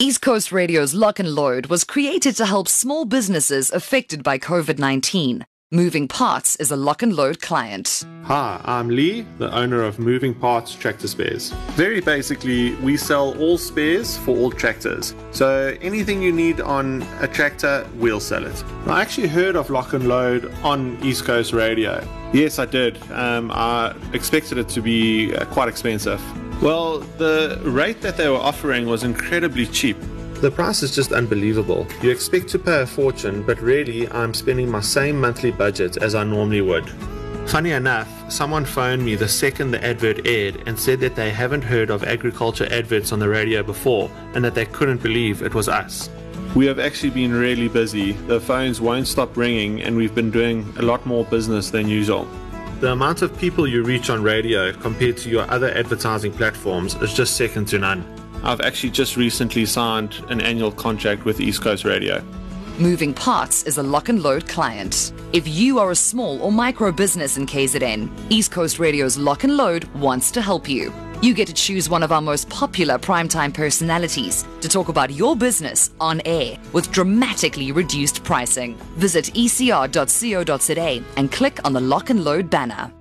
East Coast Radio's Lock and Load was created to help small businesses affected by COVID 19. Moving Parts is a lock and load client. Hi, I'm Lee, the owner of Moving Parts Tractor Spares. Very basically, we sell all spares for all tractors. So anything you need on a tractor, we'll sell it. I actually heard of Lock and Load on East Coast Radio. Yes, I did. Um, I expected it to be uh, quite expensive. Well, the rate that they were offering was incredibly cheap. The price is just unbelievable. You expect to pay a fortune, but really, I'm spending my same monthly budget as I normally would. Funny enough, someone phoned me the second the advert aired and said that they haven't heard of agriculture adverts on the radio before and that they couldn't believe it was us. We have actually been really busy. The phones won't stop ringing, and we've been doing a lot more business than usual. The amount of people you reach on radio compared to your other advertising platforms is just second to none. I've actually just recently signed an annual contract with East Coast Radio. Moving Parts is a lock and load client. If you are a small or micro business in KZN, East Coast Radio's Lock and Load wants to help you. You get to choose one of our most popular primetime personalities to talk about your business on air with dramatically reduced pricing. Visit ecr.co.za and click on the Lock and Load banner.